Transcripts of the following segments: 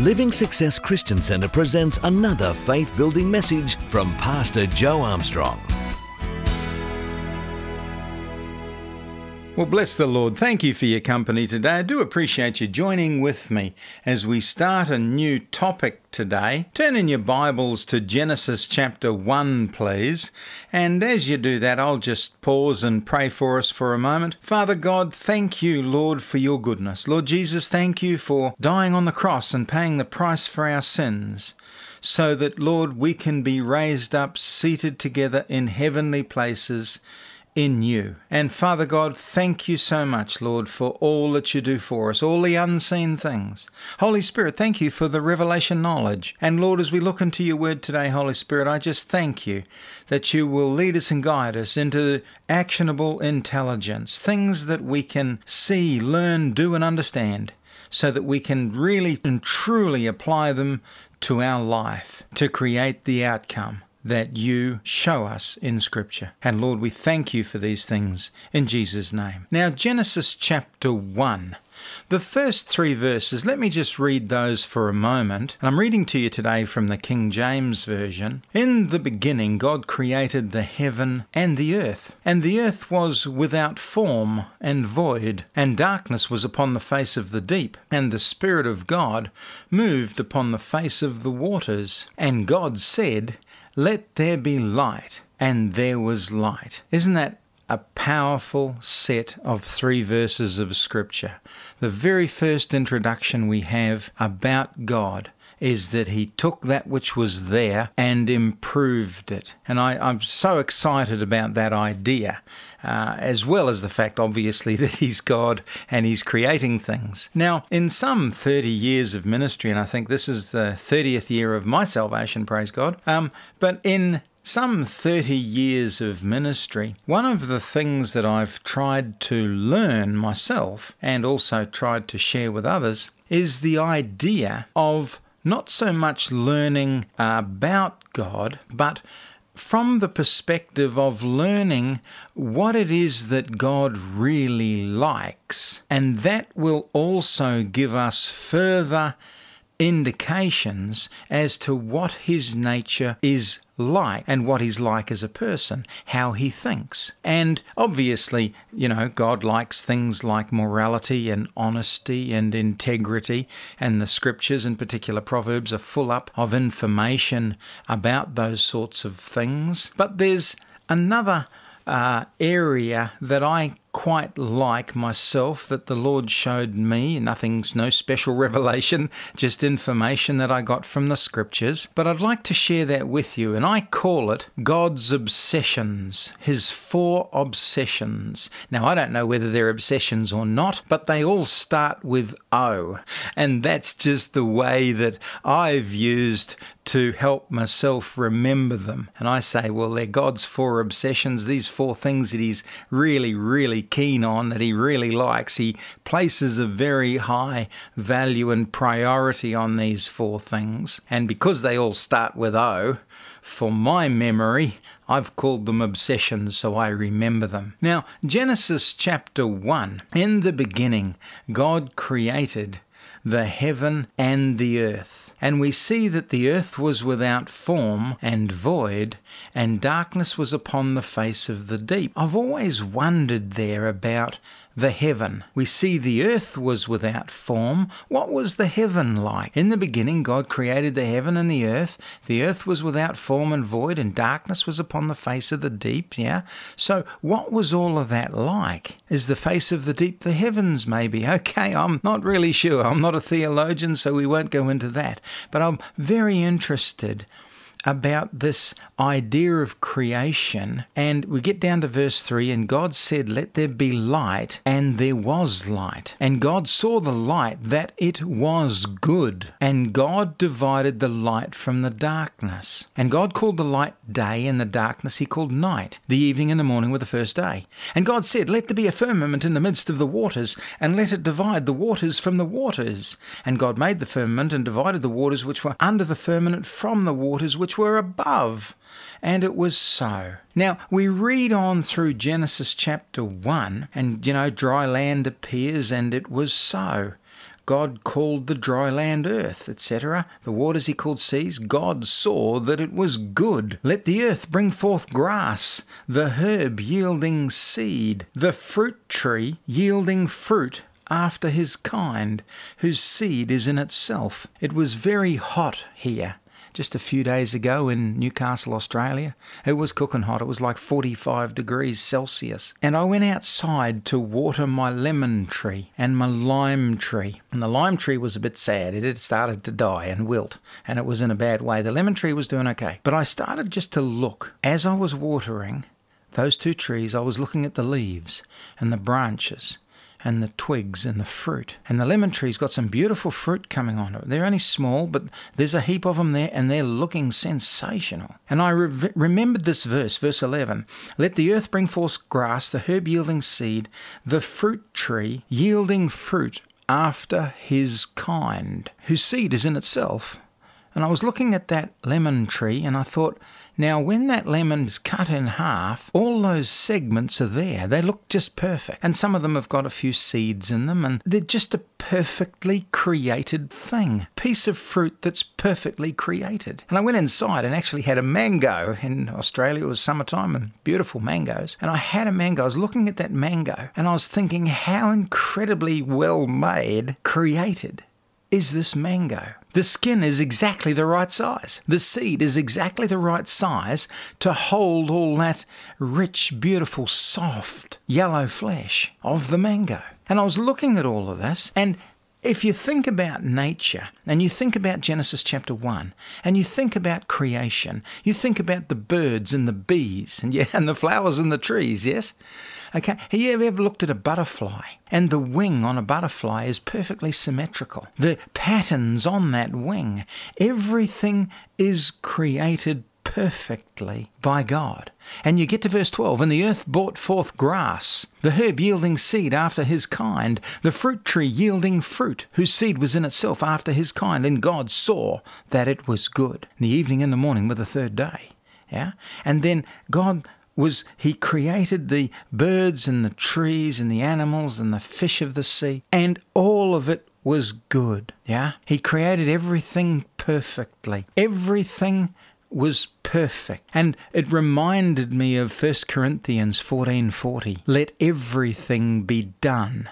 Living Success Christian Centre presents another faith building message from Pastor Joe Armstrong. Well, bless the Lord. Thank you for your company today. I do appreciate you joining with me as we start a new topic today. Turn in your Bibles to Genesis chapter 1, please. And as you do that, I'll just pause and pray for us for a moment. Father God, thank you, Lord, for your goodness. Lord Jesus, thank you for dying on the cross and paying the price for our sins so that, Lord, we can be raised up, seated together in heavenly places in you. And Father God, thank you so much, Lord, for all that you do for us, all the unseen things. Holy Spirit, thank you for the revelation knowledge. And Lord, as we look into your word today, Holy Spirit, I just thank you that you will lead us and guide us into actionable intelligence, things that we can see, learn, do, and understand. So that we can really and truly apply them to our life to create the outcome that you show us in Scripture. And Lord, we thank you for these things in Jesus' name. Now, Genesis chapter 1. The first three verses, let me just read those for a moment. And I'm reading to you today from the King James Version. In the beginning, God created the heaven and the earth, and the earth was without form and void, and darkness was upon the face of the deep, and the Spirit of God moved upon the face of the waters. And God said, let there be light, and there was light. Isn't that a powerful set of three verses of Scripture? The very first introduction we have about God is that he took that which was there and improved it. And I, am so excited about that idea, uh, as well as the fact, obviously, that he's God and he's creating things. Now, in some 30 years of ministry, and I think this is the 30th year of my salvation, praise God, um, but in some 30 years of ministry, one of the things that I've tried to learn myself and also tried to share with others is the idea of not so much learning about God, but from the perspective of learning what it is that God really likes. And that will also give us further indications as to what his nature is like and what he's like as a person, how he thinks. And obviously, you know, God likes things like morality and honesty and integrity, and the scriptures, in particular Proverbs, are full up of information about those sorts of things. But there's another uh, area that I quite like myself that the Lord showed me. Nothing's no special revelation, just information that I got from the scriptures. But I'd like to share that with you, and I call it God's obsessions, His four obsessions. Now, I don't know whether they're obsessions or not, but they all start with O, and that's just the way that I've used to help myself remember them. And I say, well, they're God's four obsessions, these four things that He's really, really keen on, that he really likes. He places a very high value and priority on these four things. And because they all start with O, for my memory, I've called them obsessions so I remember them. Now, Genesis chapter 1 In the beginning, God created the heaven and the earth. And we see that the earth was without form and void, and darkness was upon the face of the deep. I've always wondered there about the heaven. We see the earth was without form. What was the heaven like? In the beginning, God created the heaven and the earth. The earth was without form and void, and darkness was upon the face of the deep. Yeah? So, what was all of that like? Is the face of the deep the heavens, maybe? Okay, I'm not really sure. I'm not a theologian, so we won't go into that. But I'm very interested about this idea of creation. And we get down to verse 3 and God said, Let there be light, and there was light. And God saw the light that it was good. And God divided the light from the darkness. And God called the light day, and the darkness he called night. The evening and the morning were the first day. And God said, Let there be a firmament in the midst of the waters, and let it divide the waters from the waters. And God made the firmament and divided the waters which were under the firmament from the waters which were above. And it was so. Now, we read on through Genesis chapter 1, and you know, dry land appears, and it was so. God called the dry land earth, etc. The waters he called seas. God saw that it was good. Let the earth bring forth grass, the herb yielding seed, the fruit tree yielding fruit after his kind, whose seed is in itself. It was very hot here just a few days ago in Newcastle, Australia. It was cooking hot. It was like 45 degrees Celsius. And I went outside to water my lemon tree and my lime tree. And the lime tree was a bit sad. It had started to die and wilt, and it was in a bad way. The lemon tree was doing okay. But I started just to look. As I was watering those two trees, I was looking at the leaves and the branches and the twigs and the fruit. And the lemon tree's got some beautiful fruit coming on it. They're only small, but there's a heap of them there and they're looking sensational. And I re- remembered this verse, verse 11 Let the earth bring forth grass, the herb yielding seed, the fruit tree yielding fruit after his kind, whose seed is in itself. And I was looking at that lemon tree and I thought, now, when that lemon's cut in half, all those segments are there. They look just perfect. And some of them have got a few seeds in them, and they're just a perfectly created thing. Piece of fruit that's perfectly created. And I went inside and actually had a mango. In Australia, it was summertime and beautiful mangoes. And I had a mango. I was looking at that mango and I was thinking, how incredibly well made, created is this mango? The skin is exactly the right size. The seed is exactly the right size to hold all that rich, beautiful, soft, yellow flesh of the mango. And I was looking at all of this, and if you think about nature and you think about Genesis chapter 1 and you think about creation, you think about the birds and the bees and yeah, and the flowers and the trees, yes? Okay, have you ever looked at a butterfly? And the wing on a butterfly is perfectly symmetrical. The patterns on that wing, everything is created perfectly by God. And you get to verse 12, and the earth brought forth grass, the herb yielding seed after his kind, the fruit tree yielding fruit, whose seed was in itself after his kind, and God saw that it was good. In the evening and the morning were the third day. Yeah? And then God was he created the birds and the trees and the animals and the fish of the sea, and all of it was good. Yeah? He created everything perfectly. Everything was perfect. And it reminded me of 1 Corinthians 14:40. Let everything be done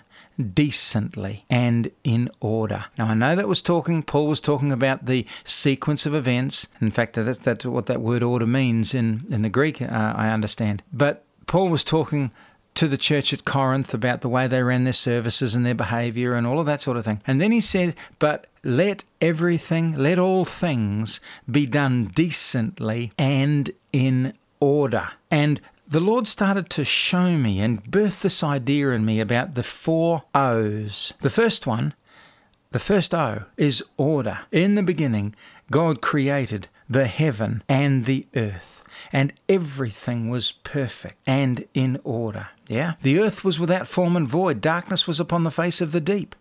decently and in order. Now, I know that was talking, Paul was talking about the sequence of events. In fact, that's, that's what that word order means in, in the Greek, uh, I understand. But Paul was talking to the church at Corinth about the way they ran their services and their behavior and all of that sort of thing. And then he said, But let everything, let all things be done decently and in order. And the Lord started to show me and birth this idea in me about the four O's. The first one, the first O, is order. In the beginning, God created the heaven and the earth, and everything was perfect and in order. Yeah? The earth was without form and void, darkness was upon the face of the deep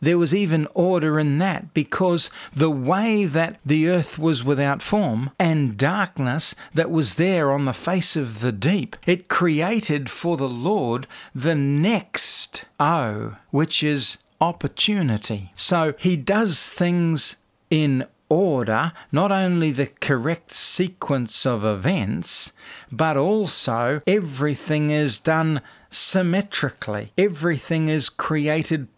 there was even order in that because the way that the earth was without form and darkness that was there on the face of the deep, it created for the Lord the next O, which is opportunity. So he does things in order, not only the correct sequence of events, but also everything is done symmetrically. Everything is created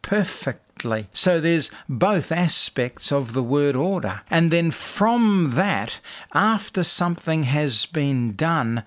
perfect so there's both aspects of the word order. And then from that, after something has been done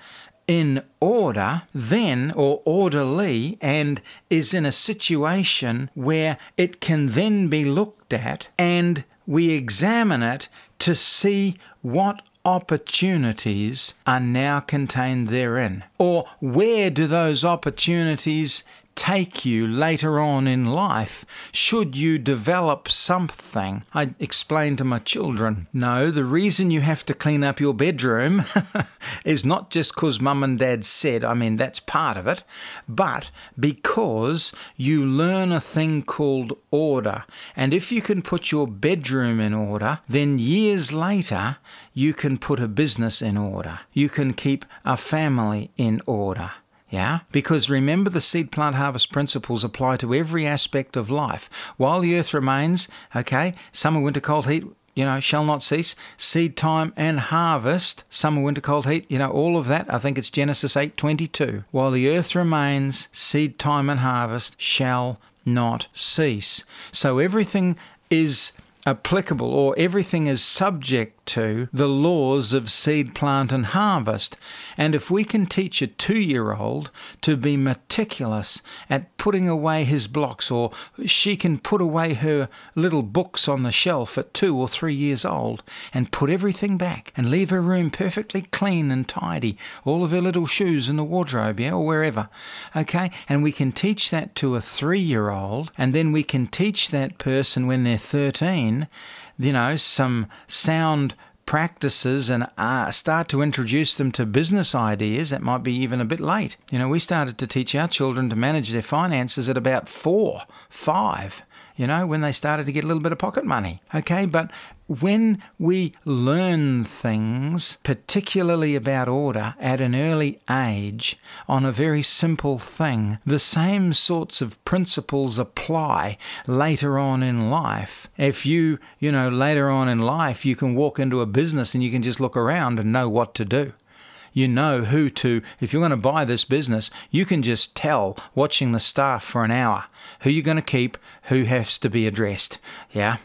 in order, then, or orderly, and is in a situation where it can then be looked at and we examine it to see what opportunities are now contained therein? Or where do those opportunities take you later on in life should you develop something. I explain to my children no, the reason you have to clean up your bedroom is not just because mum and dad said, I mean, that's part of it, but because you learn a thing called order. And if you can put your bedroom in order, then years later you can put a business in order. You can keep a family in order. Yeah? Because remember, the seed plant harvest principles apply to every aspect of life. While the earth remains, okay, summer, winter, cold, heat, you know, shall not cease. Seed time and harvest, summer, winter, cold, heat, you know, all of that. I think it's Genesis 8:22. While the earth remains, seed time and harvest shall not cease. So everything is applicable or everything is subject to the laws of seed, plant, and harvest. And if we can teach a two year old to be meticulous at putting away his blocks, or she can put away her little books on the shelf at two or three years old and put everything back and leave her room perfectly clean and tidy, all of her little shoes in the wardrobe, yeah, or wherever, okay? And we can teach that to a three year old, and then we can teach that person when they're 13 you know, some sound practices and uh, start to introduce them to business ideas, that might be even a bit late. You know, we started to teach our children to manage their finances at about four, five you know, when they started to get a little bit of pocket money. Okay, but when we learn things, particularly about order, at an early age on a very simple thing, the same sorts of principles apply later on in life. If you, you know, later on in life, you can walk into a business and you can just look around and know what to do you know who to, if you're going to buy this business, you can just tell watching the staff for an hour who you're going to keep, who has to be addressed. Yeah?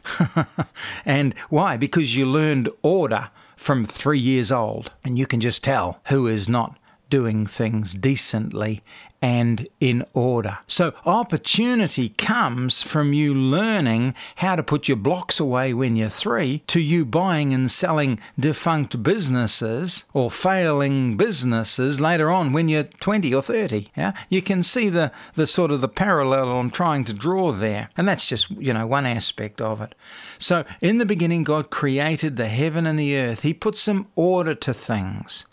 and why? Because you learned order from three years old, and you can just tell who is not doing things decently and in order. So, opportunity comes from you learning how to put your blocks away when you're three, to you buying and selling defunct businesses or failing businesses later on when you're 20 or 30. Yeah? You can see the, the sort of the parallel I'm trying to draw there. And that's just, you know, one aspect of it. So, in the beginning, God created the heaven and the earth, He put some order to things.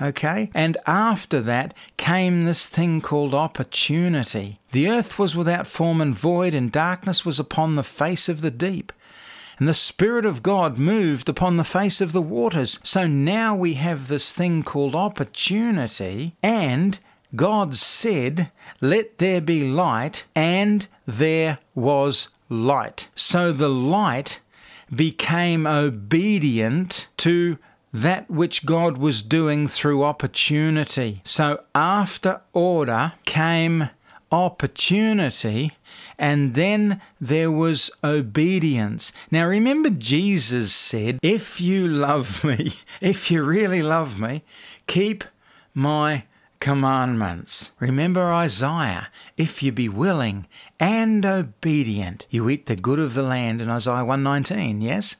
Okay? And after that came this thing called opportunity. The earth was without form and void, and darkness was upon the face of the deep. And the Spirit of God moved upon the face of the waters. So now we have this thing called opportunity, and God said, Let there be light, and there was light. So the light became obedient to that which God was doing through opportunity. So after order came opportunity, and then there was obedience. Now remember, Jesus said, If you love me, if you really love me, keep my commandments. Remember Isaiah, if you be willing and obedient, you eat the good of the land in Isaiah 119, yes?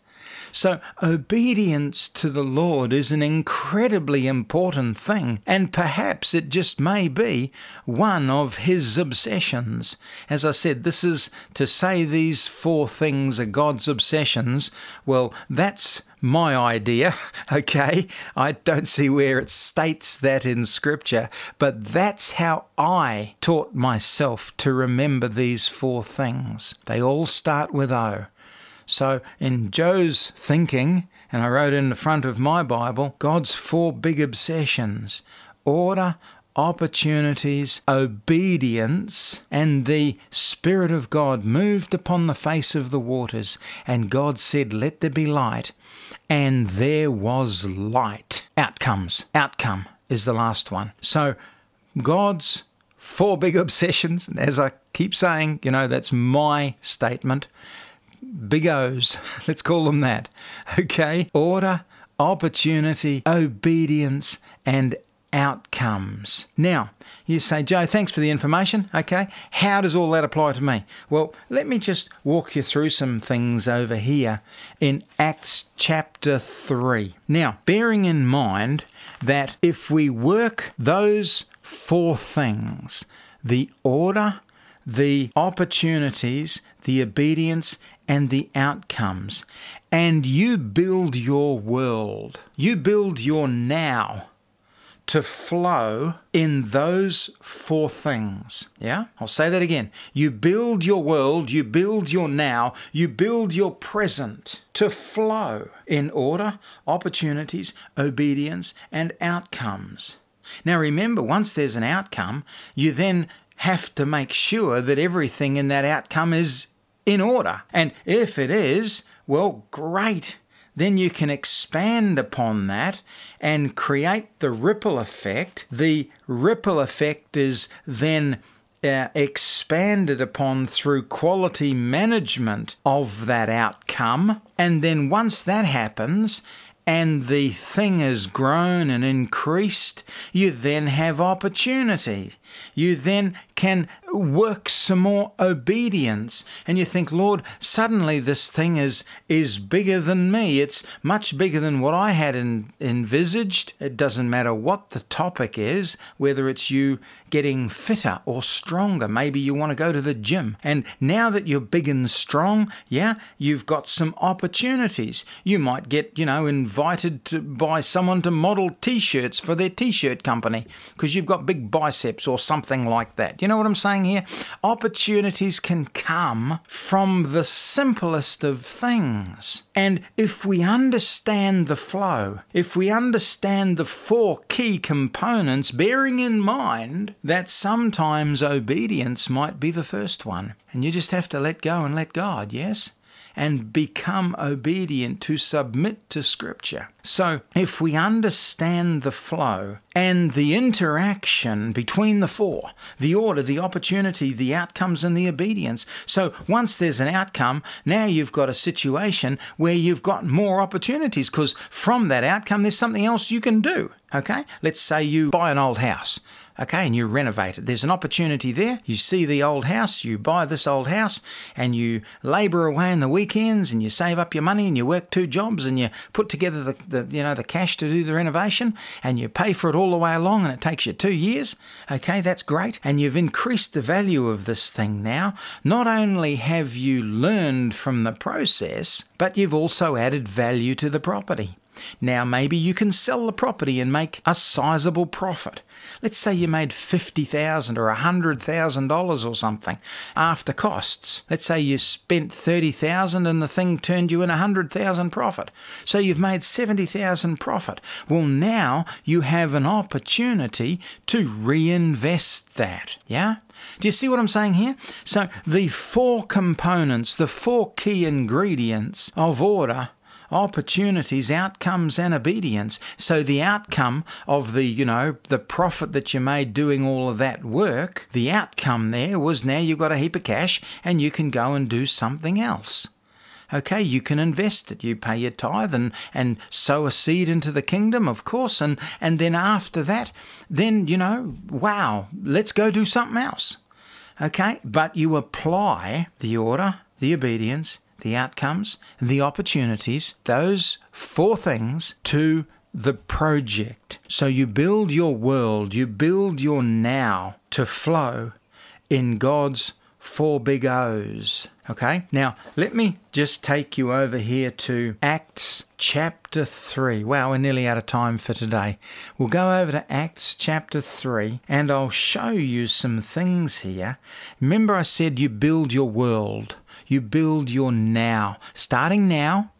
So, obedience to the Lord is an incredibly important thing, and perhaps it just may be one of His obsessions. As I said, this is to say these four things are God's obsessions. Well, that's my idea, okay? I don't see where it states that in Scripture, but that's how I taught myself to remember these four things. They all start with O. So, in Joe's thinking, and I wrote in the front of my Bible, God's four big obsessions order, opportunities, obedience, and the Spirit of God moved upon the face of the waters. And God said, Let there be light. And there was light. Outcomes. Outcome is the last one. So, God's four big obsessions, and as I keep saying, you know, that's my statement big O's, let's call them that. Okay? Order, opportunity, obedience, and outcomes. Now, you say, Joe, thanks for the information. Okay, how does all that apply to me? Well, let me just walk you through some things over here in Acts chapter 3. Now, bearing in mind that if we work those four things the order, the opportunities, the obedience, and the outcomes. And you build your world, you build your now to flow in those four things. Yeah? I'll say that again. You build your world, you build your now, you build your present to flow in order, opportunities, obedience, and outcomes. Now remember, once there's an outcome, you then have to make sure that everything in that outcome is in order. And if it is, well, great. Then you can expand upon that and create the ripple effect. The ripple effect is then uh, expanded upon through quality management of that outcome. And then once that happens, and the thing has grown and increased, you then have opportunity. You then can work some more obedience. And you think lord suddenly this thing is is bigger than me. It's much bigger than what i had in, envisaged. It doesn't matter what the topic is whether it's you getting fitter or stronger. Maybe you want to go to the gym. And now that you're big and strong yeah you've got some opportunities. You might get you know invited to by someone to model t-shirts for their t-shirt company because you've got big biceps or something like that. You know what i'm saying saying here? Opportunities can come from the simplest of things. And if we understand the flow, if we understand the four key components, bearing in mind that sometimes obedience might be the first one, and you just have to let go and let God, yes? And become obedient to submit to Scripture. So, if we understand the flow and the interaction between the four, the order, the opportunity, the outcomes, and the obedience, so once there's an outcome, now you've got a situation where you've got more opportunities because from that outcome, there's something else you can do. Okay? Let's say you buy an old house okay, and you renovate it. There's an opportunity there. You see the old house, you buy this old house, and you labour away in the weekends, and you save up your money, and you work two jobs, and you put together the, the you know the cash to do the renovation, and you pay for it all the way along, and it takes you two years. Okay, that's great, and you've increased the value of this thing now. Not only have you learned from the process, but you've also added value to the property. Now, maybe you can sell the property and make a sizable profit. Let's say you made 50,000 or $100,000 or something after costs. Let's say you spent 30,000 and the thing turned you in 100,000 profit. So you've made 70,000 profit. Well, now you have an opportunity to reinvest that. Yeah? Do you see what I'm saying here? So, the four components, the four key ingredients of order opportunities, outcomes, and obedience. So the outcome of the, you know, the profit that you made doing all of that work, the outcome there was now you've got a heap of cash and you can go and do something else. Okay, you can invest it. You pay your tithe and, and sow a seed into the kingdom, of course, and, and then after that, then, you know, wow, let's go do something else. Okay, but you apply the order, the obedience, the outcomes, the opportunities, those four things to the project. So you build your world, you build your now to flow in God's four big O's. Okay, now let me just take you over here to Acts chapter 3. Wow, we're nearly out of time for today. We'll go over to Acts chapter 3 and I'll show you some things here. Remember, I said you build your world, you build your now. Starting now,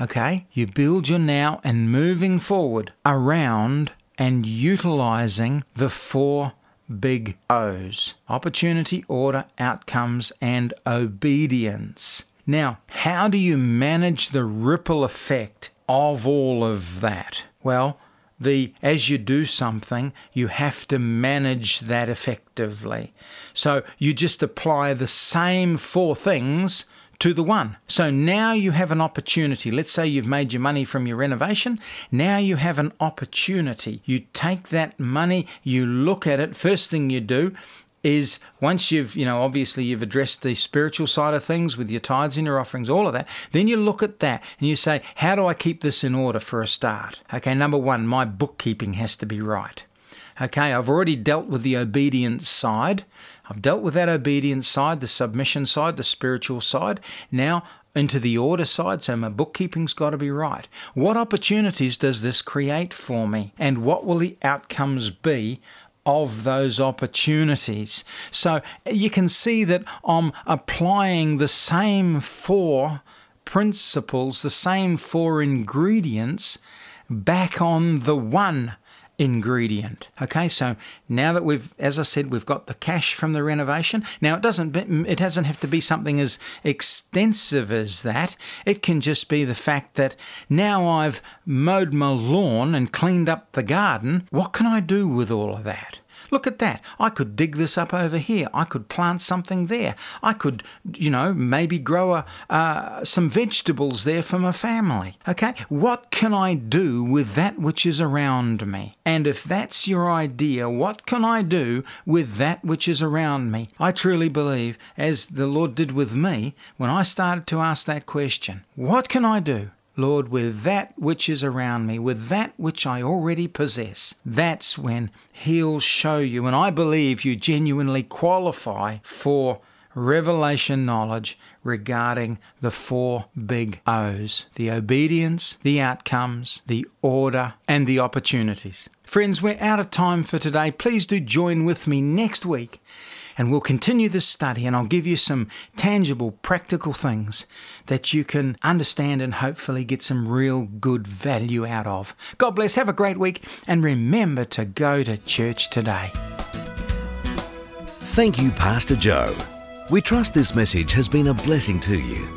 okay, you build your now and moving forward around and utilizing the four big O's opportunity, order, outcomes, and obedience. Now, how do you manage the ripple effect of all of that? Well, the as you do something, you have to manage that effectively. So you just apply the same four things to the one. So now you have an opportunity. Let's say you've made your money from your renovation. Now you have an opportunity. You take that money, you look at it. First thing you do is once you've, you know, obviously you've addressed the spiritual side of things with your tithes and your offerings, all of that, then you look at that and you say, how do I keep this in order for a start? Okay, number one, my bookkeeping has to be right. Okay, I've already dealt with the obedience side. I've dealt with that obedience side, the submission side, the spiritual side. Now into the order side, so my bookkeeping's got to be right. What opportunities does this create for me? And what will the outcomes be of those opportunities? So you can see that I'm applying the same four principles, the same four ingredients back on the one ingredient. Okay, so now that we've, as I said, we've got the cash from the renovation. Now it doesn't, it doesn't have to be something as extensive as that. It can just be the fact that now I've mowed my lawn and cleaned up the garden. What can I do with all of that? Look at that. I could dig this up over here. I could plant something there. I could, you know, maybe grow a, uh, some vegetables there for my family. Okay? What can I do with that which is around me? And if that's your idea, what can I do with that which is around me? I truly believe, as the Lord did with me, when I started to ask that question, what can I do? Lord, with that which is around me, with that which I already possess, that's when He'll show you. And I believe you genuinely qualify for revelation knowledge regarding the four big O's the obedience, the outcomes, the order, and the opportunities. Friends, we're out of time for today. Please do join with me next week and we'll continue this study, and I'll give you some tangible, practical things that you can understand and hopefully get some real good value out of. God bless, have a great week, and remember to go to church today. Thank you, Pastor Joe. We trust this message has been a blessing to you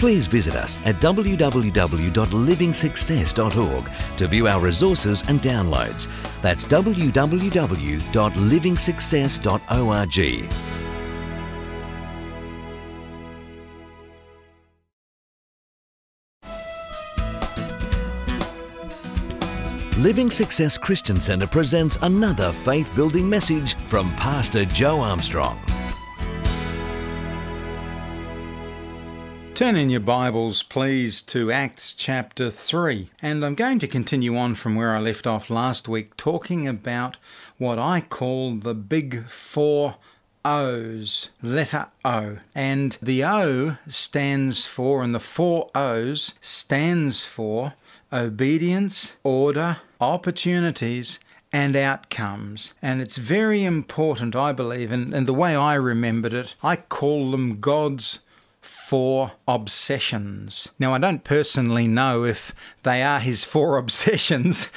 please visit us at www.livingsuccess.org to view our resources and downloads. That's www.livingsuccess.org. Living Success Christian Centre presents another faith building message from Pastor Joe Armstrong. Turn in your Bibles, please, to Acts chapter 3. And I'm going to continue on from where I left off last week, talking about what I call the big four O's, letter O. And the O stands for, and the four O's stands for obedience, order, opportunities, and outcomes. And it's very important, I believe, and, and the way I remembered it, I call them God's four obsessions. Now, I don't personally know if they are his four obsessions,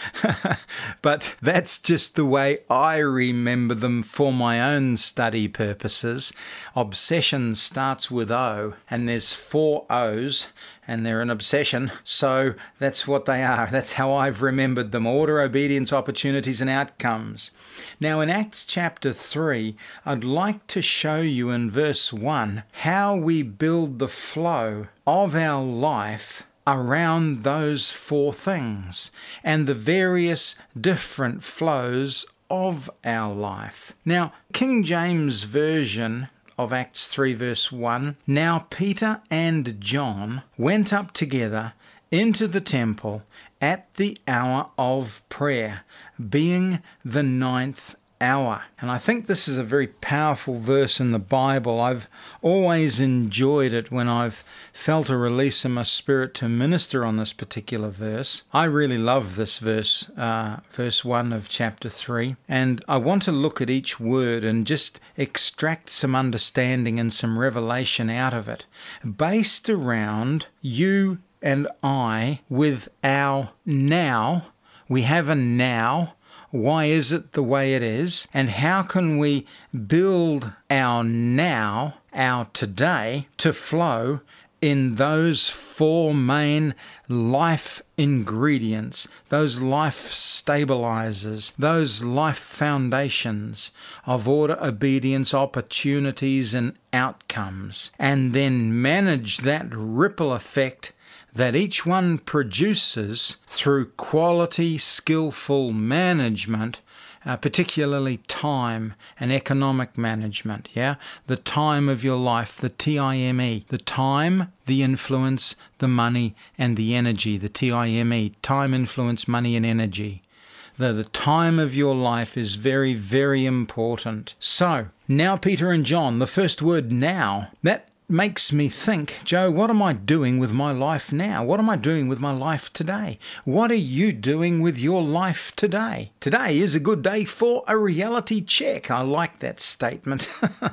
but that's just the way I remember them for my own study purposes. Obsession starts with O, and there's four O's, and they're an obsession. So that's what they are. That's how I've remembered them order, obedience, opportunities, and outcomes. Now, in Acts chapter 3, I'd like to show you in verse 1 how we build the flow of our life around those four things and the various different flows of our life. Now, King James Version of Acts 3, verse 1 Now Peter and John went up together into the temple at the hour of prayer, being the ninth hour. And I think this is a very powerful verse in the Bible. I've always enjoyed it when I've felt a release in my spirit to minister on this particular verse. I really love this verse, uh, verse 1 of chapter 3. And I want to look at each word and just extract some understanding and some revelation out of it, based around you and I with our now. We have a now why is it the way it is? And how can we build our now, our today, to flow in those four main life ingredients, those life stabilizers, those life foundations of order, obedience, opportunities, and outcomes, and then manage that ripple effect that each one produces through quality, skillful management, uh, particularly time and economic management. Yeah, the time of your life, the TIME, the time, the influence, the money, and the energy. The TIME, time, influence, money, and energy. The, the time of your life is very, very important. So, now Peter and John, the first word now, that makes me think, Joe, what am I doing with my life now? What am I doing with my life today? What are you doing with your life today? Today is a good day for a reality check. I like that statement.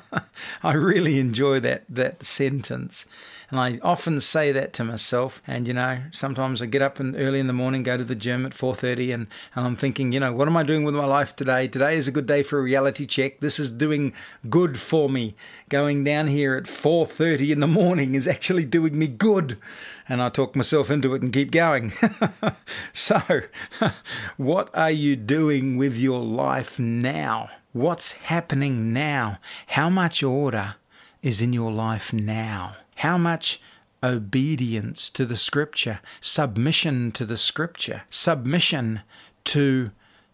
I really enjoy that that sentence. And I often say that to myself. And, you know, sometimes I get up in, early in the morning, go to the gym at 4.30 and, and I'm thinking, you know, what am I doing with my life today? Today is a good day for a reality check. This is doing good for me. Going down here at 4.30 in the morning is actually doing me good. And I talk myself into it and keep going. so, what are you doing with your life now? What's happening now? How much order is in your life now? How much obedience to the scripture, submission to the scripture, submission to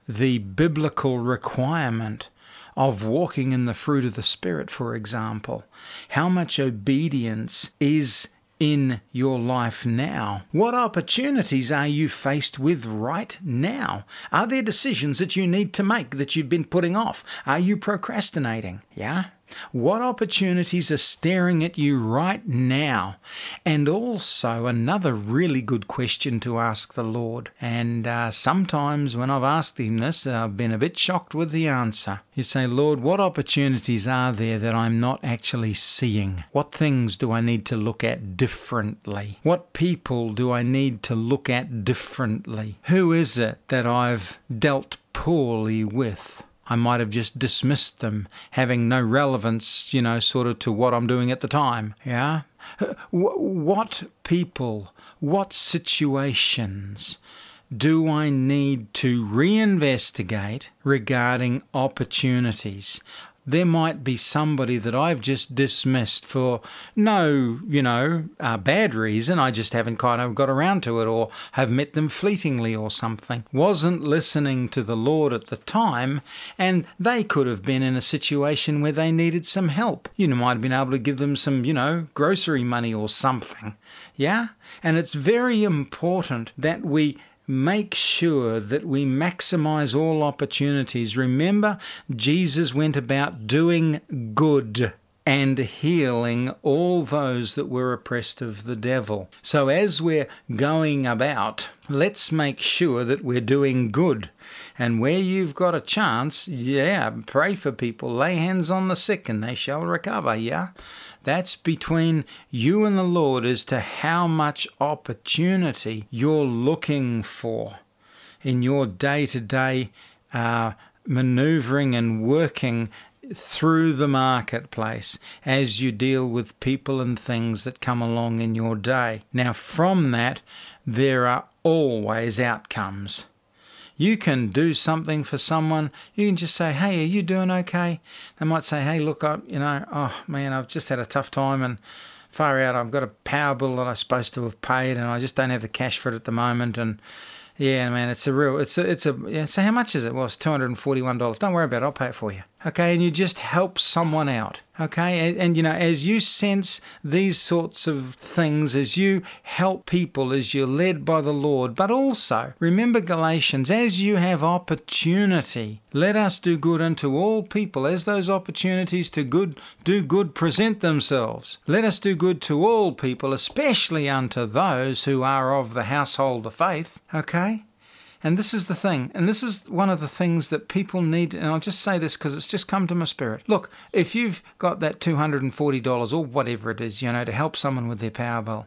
the biblical requirement of walking in the fruit of the Spirit, for example. How much obedience is in your life now? What opportunities are you faced with right now? Are there decisions that you need to make that you've been putting off? Are you procrastinating? Yeah? What opportunities are staring at you right now? And also, another really good question to ask the Lord. And uh, sometimes when I've asked Him this, I've been a bit shocked with the answer. You say, Lord, what opportunities are there that I'm not actually seeing? What things do I need to look at differently? What people do I need to look at differently? Who is it that I've dealt poorly with? I might have just dismissed them, having no relevance, you know, sort of to what I'm doing at the time. Yeah? What people, what situations do I need to reinvestigate regarding opportunities? There might be somebody that I've just dismissed for no, you know, uh, bad reason. I just haven't kind of got around to it or have met them fleetingly or something. Wasn't listening to the Lord at the time, and they could have been in a situation where they needed some help. You might have been able to give them some, you know, grocery money or something. Yeah? And it's very important that we make sure that we maximize all opportunities. Remember, Jesus went about doing good and healing all those that were oppressed of the devil. So, as we're going about, let's make sure that we're doing good. And where you've got a chance, yeah, pray for people, lay hands on the sick, and they shall recover, yeah? That's between you and the Lord as to how much opportunity you're looking for in your day to day maneuvering and working through the marketplace as you deal with people and things that come along in your day. Now, from that, there are always outcomes. You can do something for someone. You can just say, "Hey, are you doing okay?" They might say, "Hey, look, I, you know, oh man, I've just had a tough time and far out. I've got a power bill that I'm supposed to have paid, and I just don't have the cash for it at the moment." And yeah, man, it's a real, it's a, it's a. Yeah, so how much is it? Well, it's two hundred and forty-one dollars. Don't worry about it. I'll pay it for you. Okay, and you just help someone out. Okay, and, and, you know, as you sense these sorts of things, as you help people, as you're led by the Lord, but also remember Galatians, as you have opportunity, let us do good unto all people, as those opportunities to good do good present themselves. Let us do good to all people, especially unto those who are of the household of faith. Okay? And this is the thing, and this is one of the things that people need. And I'll just say this because it's just come to my spirit. Look, if you've got that $240 or whatever it is, you know, to help someone with their power bill,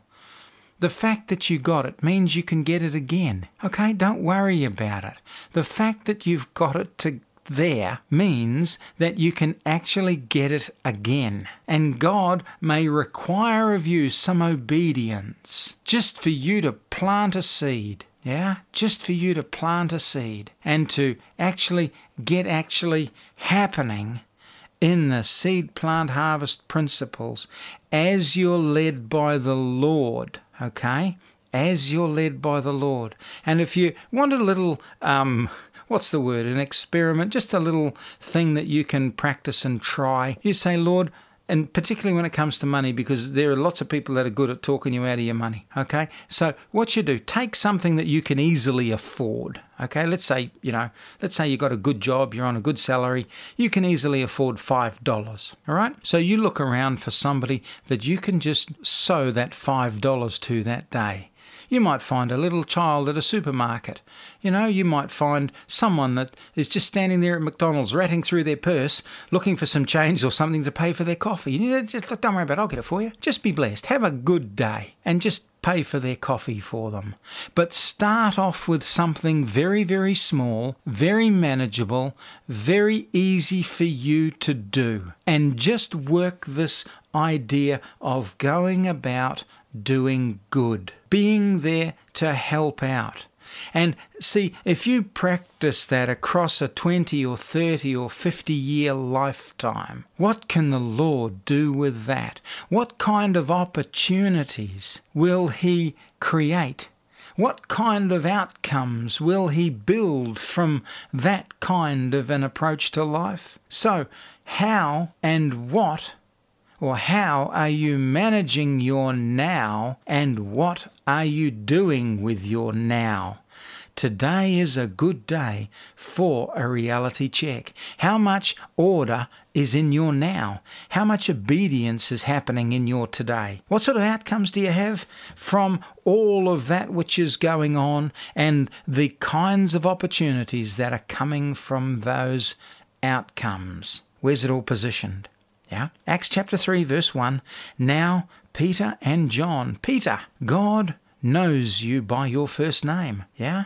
the fact that you got it means you can get it again. Okay, don't worry about it. The fact that you've got it to there means that you can actually get it again. And God may require of you some obedience just for you to plant a seed yeah, just for you to plant a seed and to actually get actually happening in the seed plant harvest principles as you're led by the Lord, okay? As you're led by the Lord. And if you want a little, um, what's the word, an experiment, just a little thing that you can practice and try, you say, Lord, and particularly when it comes to money, because there are lots of people that are good at talking you out of your money. Okay, so what you do, take something that you can easily afford. Okay, let's say you know, let's say you got a good job, you're on a good salary, you can easily afford five dollars. All right, so you look around for somebody that you can just sow that five dollars to that day. You might find a little child at a supermarket. You know, you might find someone that is just standing there at McDonald's ratting through their purse looking for some change or something to pay for their coffee. You just look, don't worry about it, I'll get it for you. Just be blessed. Have a good day and just pay for their coffee for them. But start off with something very, very small, very manageable, very easy for you to do. And just work this idea of going about doing good, being there to help out. And see, if you practice that across a 20 or 30 or 50 year lifetime, what can the Lord do with that? What kind of opportunities will He create? What kind of outcomes will He build from that kind of an approach to life? So, how and what or how are you managing your now and what are you doing with your now? Today is a good day for a reality check. How much order is in your now? How much obedience is happening in your today? What sort of outcomes do you have from all of that which is going on and the kinds of opportunities that are coming from those outcomes? Where's it all positioned? Yeah. Acts chapter 3, verse 1. Now, Peter and John. Peter, God knows you by your first name. Yeah.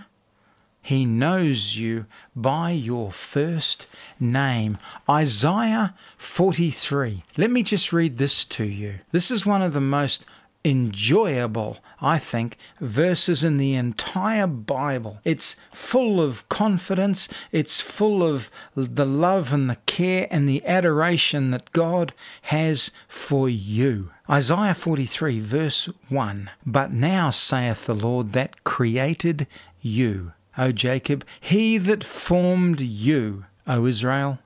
He knows you by your first name. Isaiah 43. Let me just read this to you. This is one of the most enjoyable, I think, verses in the entire Bible. It's full of confidence, it's full of the love and the care and the adoration that God has for you. Isaiah 43, verse 1 But now saith the Lord that created you, O Jacob, he that formed you, O Israel,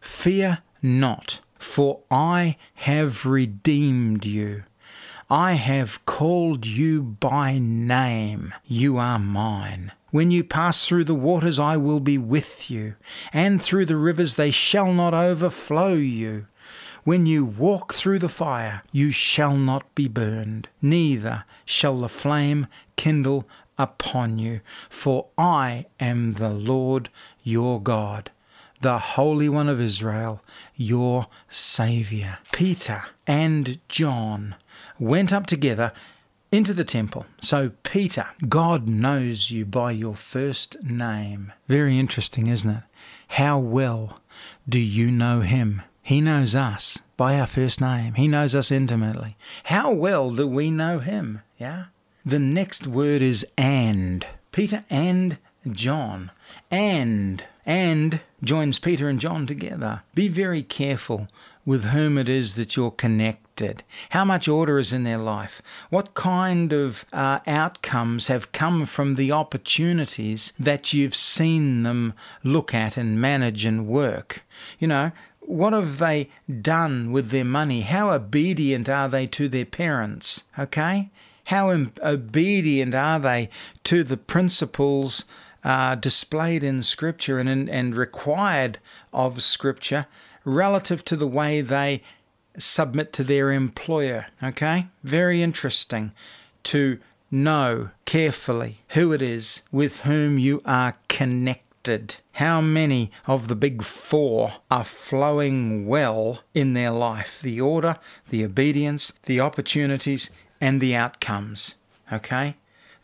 fear not, for I have redeemed you. I have called you by name. You are mine. When you pass through the waters, I will be with you, and through the rivers, they shall not overflow you. When you walk through the fire, you shall not be burned, neither shall the flame kindle upon you. For I am the Lord your God, the Holy One of Israel, your Saviour. Peter and John went up together into the temple. So, Peter, God knows you by your first name. Very interesting, isn't it? How well do you know him? He knows us by our first name. He knows us intimately. How well do we know him? Yeah? The next word is and. Peter and John. And. And joins Peter and John together. Be very careful with whom it is that you're connected. How much order is in their life? What kind of uh, outcomes have come from the opportunities that you've seen them look at and manage and work? You know, what have they done with their money? How obedient are they to their parents? Okay? How obedient are they to the principles uh, displayed in Scripture and, and required of Scripture relative to the way they submit to their employer. Okay? Very interesting to know carefully who it is with whom you are connected. How many of the big four are flowing well in their life? The order, the obedience, the opportunities, and the outcomes. Okay?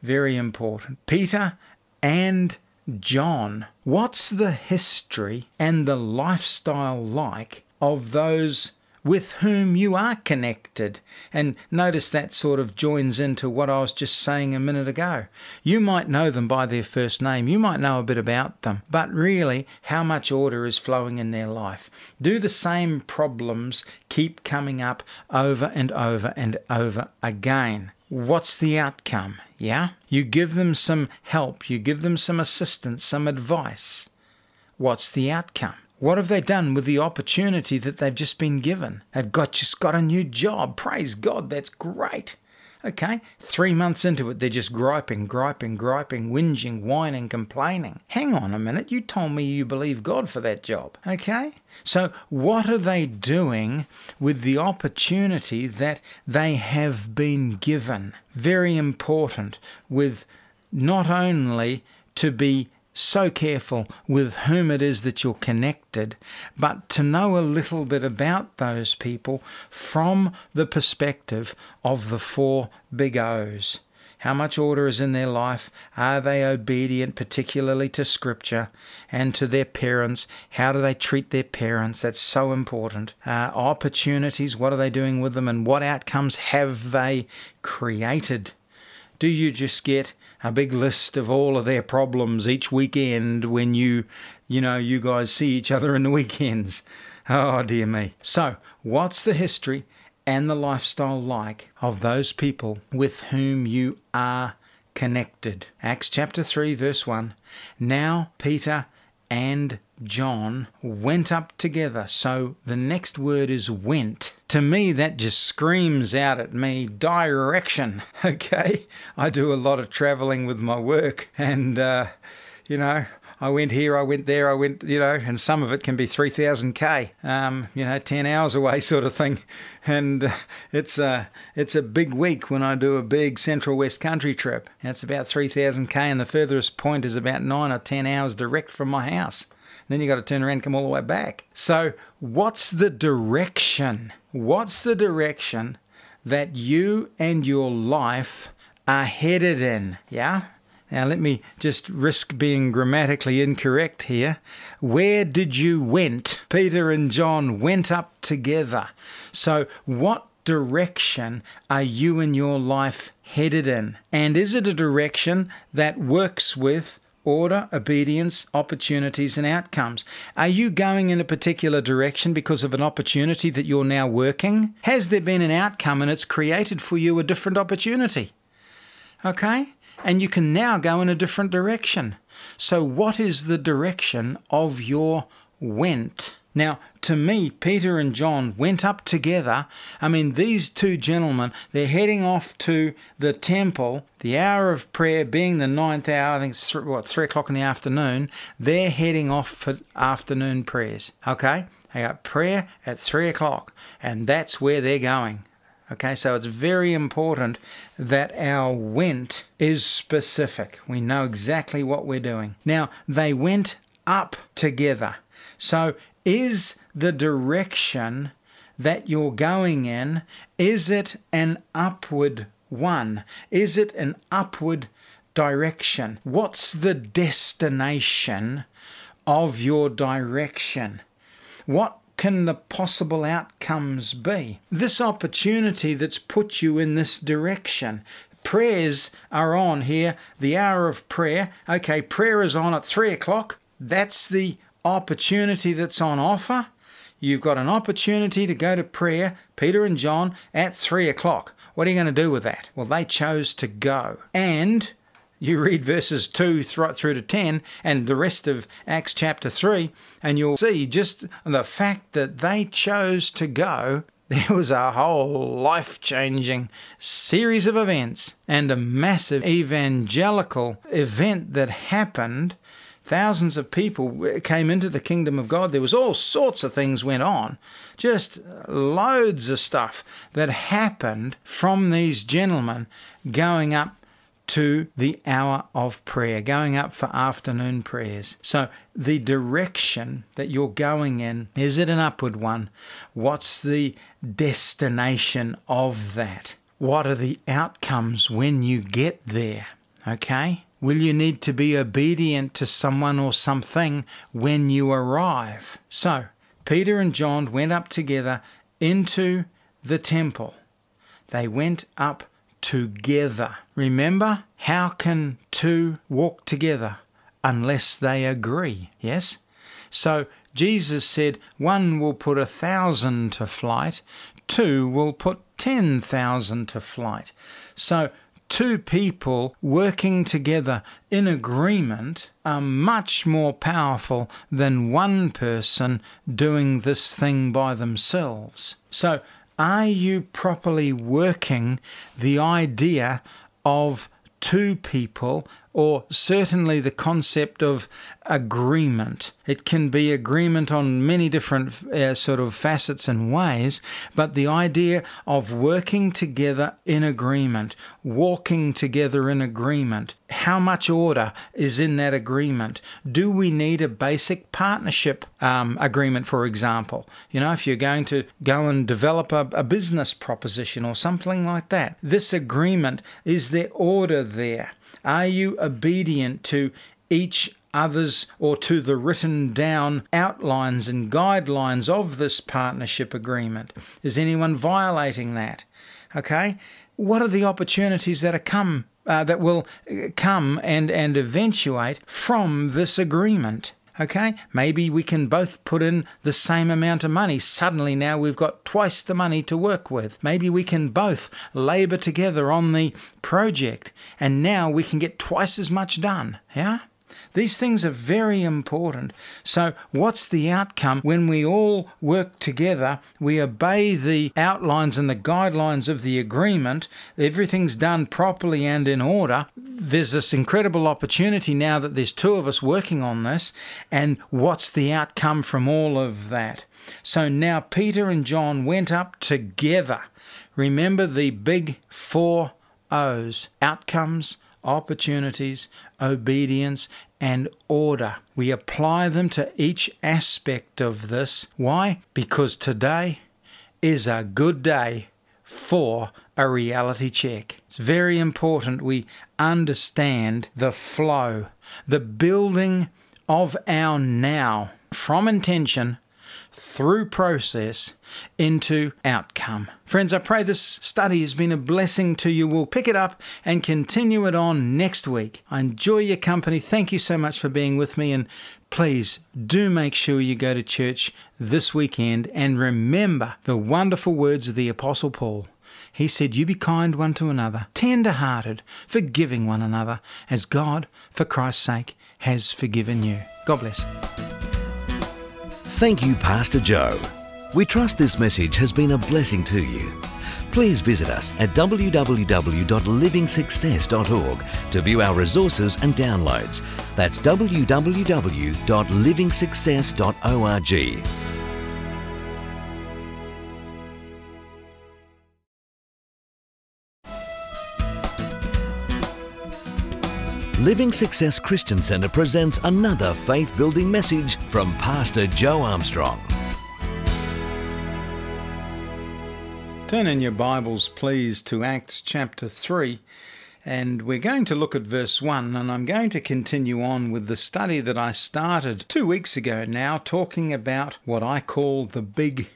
Very important. Peter and John, what's the history and the lifestyle like of those with whom you are connected. And notice that sort of joins into what I was just saying a minute ago. You might know them by their first name, you might know a bit about them, but really, how much order is flowing in their life? Do the same problems keep coming up over and over and over again? what's the outcome? Yeah? You give them some help, you give them some assistance, some advice. What's the outcome? What have they done with the opportunity that they've just been given? They've got just got a new job. Praise God, that's great. Okay, three months into it, they're just griping, griping, griping, whinging, whining, complaining. Hang on a minute, you told me you believe God for that job. Okay, so what are they doing with the opportunity that they have been given? Very important with not only to be so careful with whom it is that you're connected, but to know a little bit about those people from the perspective of the four big O's. How much order is in their life? Are they obedient, particularly to Scripture and to their parents? How do they treat their parents? That's so important. Uh, opportunities, what are they doing with them? And what outcomes have they created? Do you just get a big list of all of their problems each weekend when you, you know, you guys see each other in the weekends. Oh, dear me. So, what's the history and the lifestyle like of those people with whom you are connected? Acts chapter 3, verse 1. Now, Peter and John went up together. So the next word is went. To me, that just screams out at me direction. Okay, I do a lot of traveling with my work, and uh, you know, I went here, I went there, I went, you know, and some of it can be 3,000k, um, you know, 10 hours away sort of thing. And uh, it's, a, it's a big week when I do a big Central West Country trip. And it's about 3,000k, and the furthest point is about 9 or 10 hours direct from my house. Then you got to turn around and come all the way back. So, what's the direction? What's the direction that you and your life are headed in? Yeah? Now, let me just risk being grammatically incorrect here. Where did you went? Peter and John went up together. So, what direction are you and your life headed in? And is it a direction that works with order, obedience, opportunities, and outcomes. Are you going in a particular direction because of an opportunity that you're now working? Has there been an outcome and it's created for you a different opportunity? Okay? And you can now go in a different direction. So, what is the direction of your went? Now, to me, Peter and John went up together. I mean, these two gentlemen, they're heading off to the temple, the hour of prayer being the ninth hour, I think it's what, three o'clock in the afternoon. They're heading off for afternoon prayers. Okay? They got prayer at three o'clock, and that's where they're going. Okay, so it's very important that our went is specific. We know exactly what we're doing. Now, they went up together. So is the direction that you're going in, is it an upward one? Is it an upward direction? What's the destination of your direction? What can the possible outcomes be? This opportunity that's put you in this direction. Prayers are on here, the hour of prayer. Okay, prayer is on at three o'clock. That's the opportunity that's on offer. You've got an opportunity to go to prayer, Peter and John, at three o'clock. What are you going to do with that? Well, they chose to go. And you read verses 2 right through to 10 and the rest of Acts chapter 3, and you'll see just the fact that they chose to go. There was a whole life changing series of events and a massive evangelical event that happened thousands of people came into the kingdom of God. There was all sorts of things went on, just loads of stuff that happened from these gentlemen going up to the hour of prayer, going up for afternoon prayers. So, the direction that you're going in, is it an upward one? What's the destination of that? What are the outcomes when you get there? Okay? Will you need to be obedient to someone or something when you arrive? So, Peter and John went up together into the temple. They went up together. Remember, how can two walk together unless they agree? Yes? So, Jesus said, One will put a thousand to flight, two will put ten thousand to flight. So, two people working together in agreement are much more powerful than one person doing this thing by themselves. So, are you properly working the idea of two people or certainly the concept of agreement. It can be agreement on many different uh, sort of facets and ways, but the idea of working together in agreement, walking together in agreement, how much order is in that agreement? Do we need a basic partnership um, agreement, for example? You know, if you're going to go and develop a, a business proposition or something like that, this agreement is there order there? Are you obedient to each other's or to the written down outlines and guidelines of this partnership agreement? Is anyone violating that? Okay? What are the opportunities that are come uh, that will uh, come and and eventuate from this agreement? Okay, maybe we can both put in the same amount of money. Suddenly, now we've got twice the money to work with. Maybe we can both labour together on the project, and now we can get twice as much done. Yeah? These things are very important. So, what's the outcome when we all work together? We obey the outlines and the guidelines of the agreement. Everything's done properly and in order. There's this incredible opportunity now that there's two of us working on this. And what's the outcome from all of that? So now Peter and John went up together. Remember the big four O's outcomes, opportunities, obedience, and order. We apply them to each aspect of this. Why? Because today is a good day for a reality check. It's very important we understand the flow, the building of our now from intention through process into outcome. Friends, I pray this study has been a blessing to you. We'll pick it up and continue it on next week. I enjoy your company. Thank you so much for being with me. And please do make sure you go to church this weekend and remember the wonderful words of the Apostle Paul. He said, You be kind one to another, tender hearted, forgiving one another, as God, for Christ's sake, has forgiven you. God bless. Thank you, Pastor Joe. We trust this message has been a blessing to you. Please visit us at www.livingsuccess.org to view our resources and downloads. That's www.livingsuccess.org. Living Success Christian Centre presents another faith building message from Pastor Joe Armstrong. Turn in your Bibles, please, to Acts chapter 3, and we're going to look at verse 1. And I'm going to continue on with the study that I started two weeks ago now, talking about what I call the big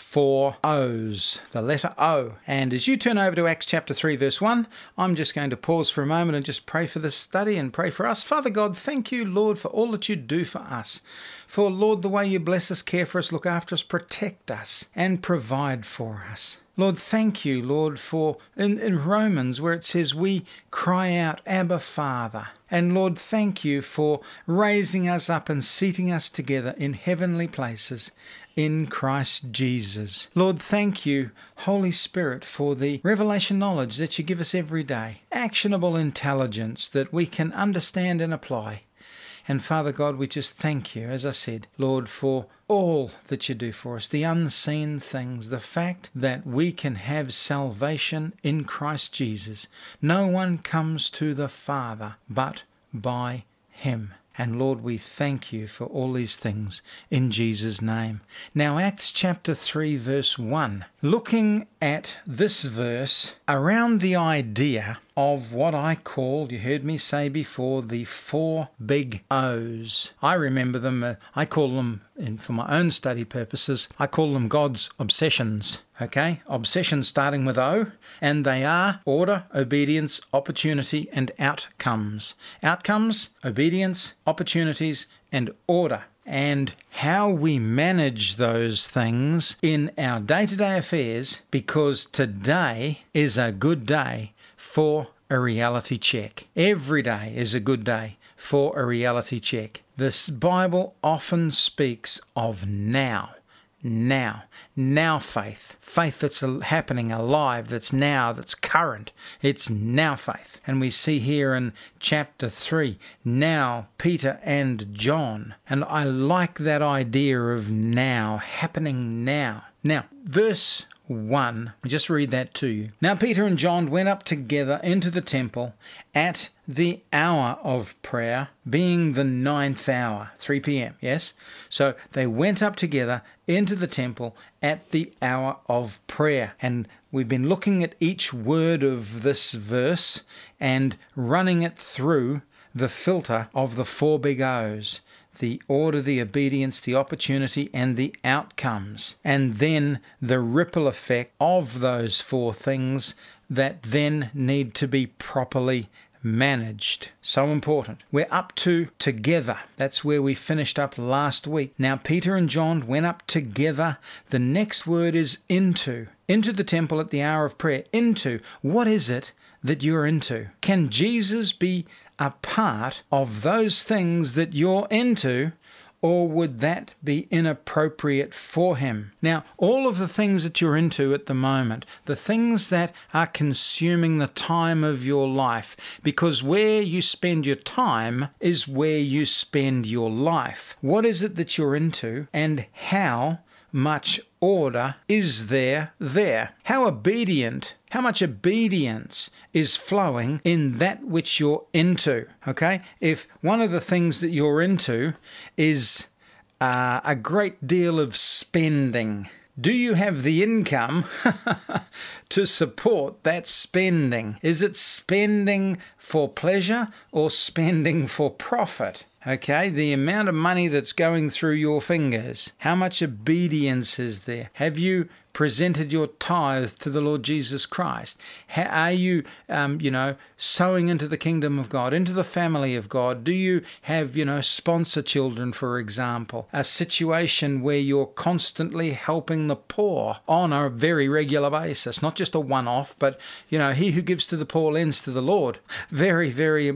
four O's, the letter O. And as you turn over to Acts chapter 3, verse 1, I'm just going to pause for a moment and just pray for this study and pray for us. Father God, thank you, Lord, for all that you do for us. For, Lord, the way you bless us, care for us, look after us, protect us, and provide for us. Lord, thank you, Lord, for in, in Romans where it says we cry out, Abba, Father. And Lord, thank you for raising us up and seating us together in heavenly places in Christ Jesus. Lord, thank you, Holy Spirit, for the revelation knowledge that you give us every day, actionable intelligence that we can understand and apply. And Father God, we just thank you, as I said, Lord, for all that you do for us, the unseen things, the fact that we can have salvation in Christ Jesus. No one comes to the Father but by Him. And Lord, we thank you for all these things in Jesus' name. Now, Acts chapter 3, verse 1. Looking at this verse around the idea of what I call, you heard me say before, the four big O's. I remember them, uh, I call them, and for my own study purposes, I call them God's obsessions. Okay? Obsessions starting with O, and they are order, obedience, opportunity, and outcomes. Outcomes, obedience, opportunities, and order and how we manage those things in our day to day affairs because today is a good day for a reality check. Every day is a good day for a reality check. This Bible often speaks of now now. Now faith. Faith that's happening, alive, that's now, that's current. It's now faith. And we see here in chapter 3, now Peter and John. And I like that idea of now, happening now. Now, verse 1. I'll just read that to you. Now Peter and John went up together into the temple at the hour of prayer, being the ninth hour, 3 p.m. Yes? So they went up together into the temple at the hour of prayer. And we've been looking at each word of this verse and running it through the filter of the four big O's the order, the obedience, the opportunity, and the outcomes. And then the ripple effect of those four things that then need to be properly managed. So important. We're up to together. That's where we finished up last week. Now, Peter and John went up together. The next word is into. Into the temple at the hour of prayer. Into. What is it that you're into? Can Jesus be a part of those things that you're into, or would that be inappropriate for him? Now, all of the things that you're into at the moment, the things that are consuming the time of your life, because where you spend your time is where you spend your life. What is it that you're into, and how much order is there there? How obedient, how much obedience is flowing in that which you're into? Okay? If one of the things that you're into is uh, a great deal of spending, do you have the income to support that spending? Is it spending for pleasure or spending for profit? Okay, the amount of money that's going through your fingers. How much obedience is there? Have you presented your tithe to the Lord Jesus Christ? How are you, um, you know, sowing into the kingdom of God, into the family of God? Do you have, you know, sponsor children, for example? A situation where you're constantly helping the poor on a very regular basis, not just a one off, but, you know, he who gives to the poor lends to the Lord. Very, very,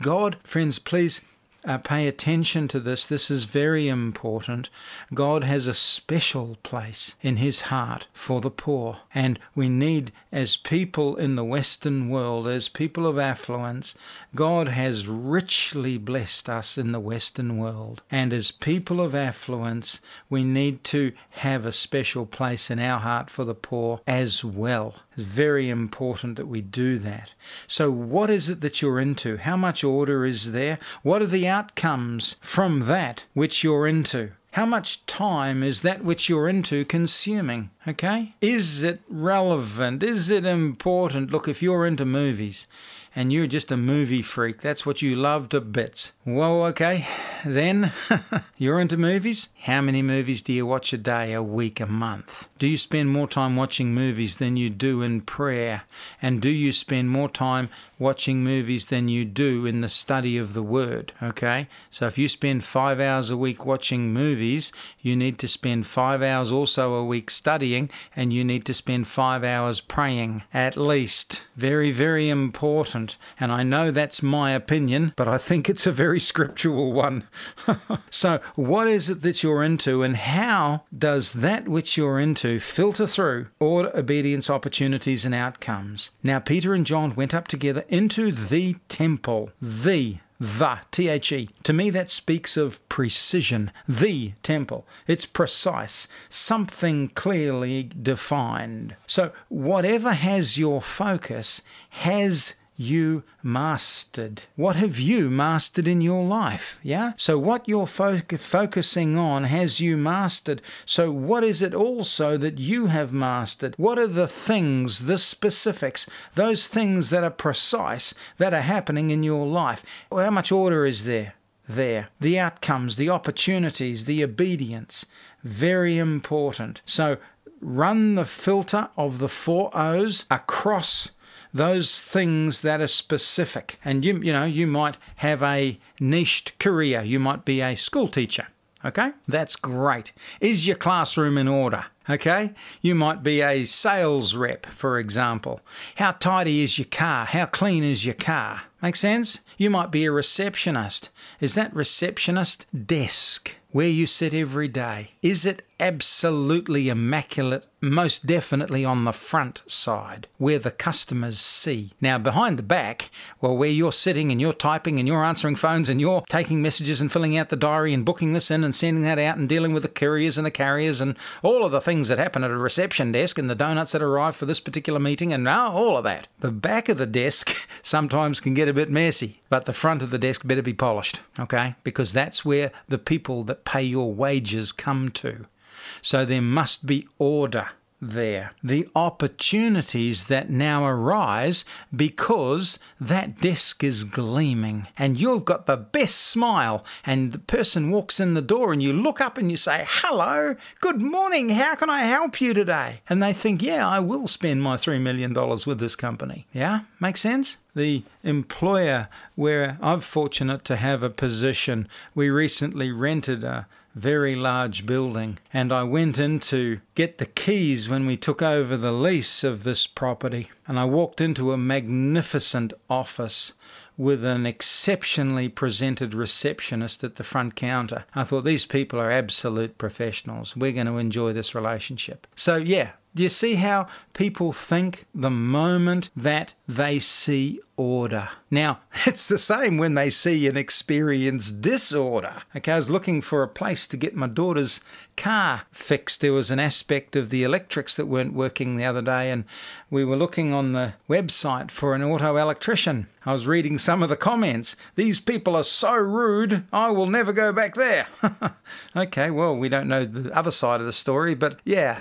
God, friends, please uh, pay attention to this. This is very important. God has a special place in His heart for the poor. And we need, as people in the Western world, as people of affluence, God has richly blessed us in the Western world. And as people of affluence, we need to have a special place in our heart for the poor as well. It's very important that we do that. So, what is it that you're into? How much order is there? What are the outcomes from that which you're into? How much time is that which you're into consuming? Okay? Is it relevant? Is it important? Look, if you're into movies, and you're just a movie freak. That's what you love to bits. Well, okay, then you're into movies. How many movies do you watch a day, a week, a month? Do you spend more time watching movies than you do in prayer? And do you spend more time watching movies than you do in the study of the Word? Okay, so if you spend five hours a week watching movies, you need to spend five hours also a week studying, and you need to spend five hours praying at least. Very, very important And I know that's my opinion, but I think it's a very scriptural one. so, what is it that you're into, and how does that which you're into filter through order, obedience, opportunities, and outcomes? Now, Peter and John went up together into the temple, the the, T H E. To me, that speaks of precision. The temple. It's precise, something clearly defined. So, whatever has your focus has you mastered? What have you mastered in your life? Yeah? So, what you're fo- focusing on has you mastered. So, what is it also that you have mastered? What are the things, the specifics, those things that are precise that are happening in your life? How much order is there? There. The outcomes, the opportunities, the obedience. Very important. So, run the filter of the four O's across those things that are specific. And you, you know, you might have a niched career. You might be a school teacher. Okay? That's great. Is your classroom in order? Okay? You might be a sales rep, for example. How tidy is your car? How clean is your car? Make sense? You might be a receptionist. Is that receptionist desk where you sit every day? Is it absolutely immaculate, most definitely on the front side, where the customers see. Now, behind the back, well, where you're sitting and you're typing and you're answering phones and you're taking messages and filling out the diary and booking this in and sending that out and dealing with the couriers and the carriers and all of the things that happen at a reception desk and the donuts that arrive for this particular meeting and oh, all of that. The back of the desk sometimes can get a bit messy, but the front of the desk better be polished, okay? Because that's where the people that pay your wages come to. So there must be order there. The opportunities that now arise because that desk is gleaming and you've got the best smile, and the person walks in the door and you look up and you say, Hello, good morning, how can I help you today? And they think, Yeah, I will spend my $3 million with this company. Yeah, make sense? the employer where I'm fortunate to have a position. We recently rented a very large building, and I went in to get the keys when we took over the lease of this property. And I walked into a magnificent office with an exceptionally presented receptionist at the front counter. I thought these people are absolute professionals. We're going to enjoy this relationship. So, yeah, do you see how people think the moment that they see order? Now, it's the same when they see and experience disorder. Okay, I was looking for a place to get my daughter's car fixed. There was an aspect of the electrics that weren't working the other day, and we were looking on the website for an auto electrician. I was reading some of the comments. These people are so rude, I will never go back there. okay, well, we don't know the other side of the story, but yeah,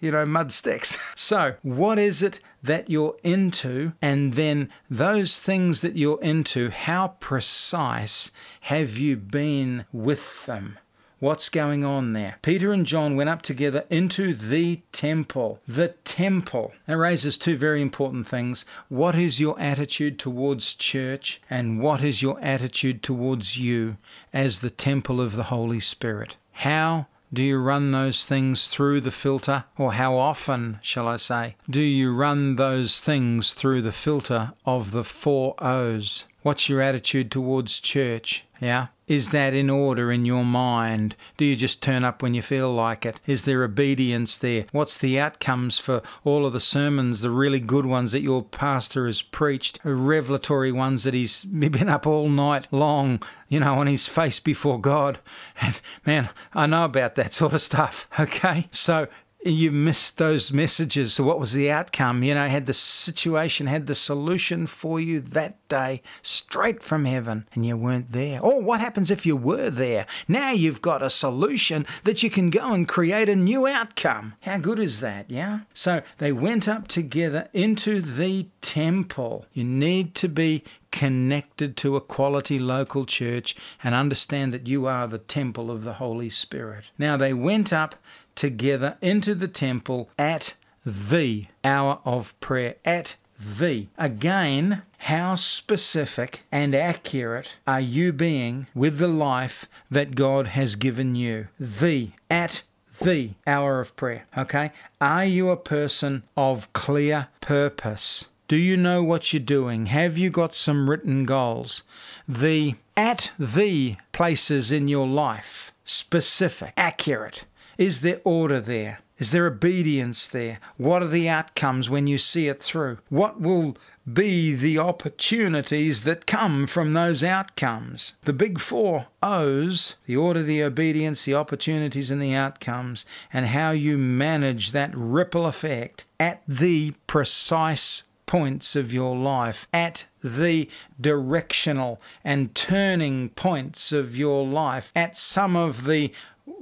you know, mud sticks. So, what is it that you're into? And then those things that you're into, how precise have you been with them? What's going on there? Peter and John went up together into the temple. The temple. That raises two very important things. What is your attitude towards church, and what is your attitude towards you as the temple of the Holy Spirit? How do you run those things through the filter? Or how often, shall I say, do you run those things through the filter of the four O's? What's your attitude towards church? Yeah? Is that in order in your mind? Do you just turn up when you feel like it? Is there obedience there? What's the outcomes for all of the sermons, the really good ones that your pastor has preached, the revelatory ones that he's been up all night long, you know, on his face before God? And man, I know about that sort of stuff, okay? So you missed those messages. So, what was the outcome? You know, had the situation, had the solution for you that day straight from heaven, and you weren't there. Or what happens if you were there? Now you've got a solution that you can go and create a new outcome. How good is that? Yeah? So, they went up together into the temple. You need to be connected to a quality local church and understand that you are the temple of the Holy Spirit. Now, they went up together into the temple at the hour of prayer. At the. Again, how specific and accurate are you being with the life that God has given you? The. At the hour of prayer. Okay? Are you a person of clear purpose? Do you know what you're doing? Have you got some written goals? The at the places in your life, specific, accurate. Is there order there? Is there obedience there? What are the outcomes when you see it through? What will be the opportunities that come from those outcomes? The big four O's the order, the obedience, the opportunities, and the outcomes, and how you manage that ripple effect at the precise points of your life, at the directional and turning points of your life, at some of the